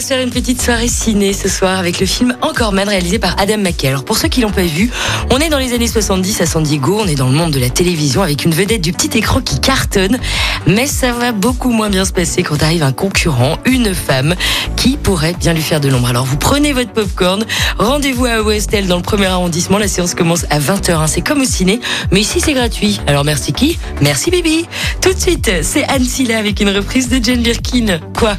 Va se faire une petite soirée ciné ce soir avec le film Encore Man réalisé par Adam McKay. Alors pour ceux qui l'ont pas vu, on est dans les années 70 à San Diego, on est dans le monde de la télévision avec une vedette du petit écran qui cartonne, mais ça va beaucoup moins bien se passer quand arrive un concurrent, une femme qui pourrait bien lui faire de l'ombre. Alors vous prenez votre popcorn, rendez-vous à Westel dans le premier arrondissement, la séance commence à 20h, hein. c'est comme au ciné, mais ici c'est gratuit. Alors merci qui? Merci Bibi. Tout de suite, c'est Anne Silla avec une reprise de Jane Birkin. Quoi?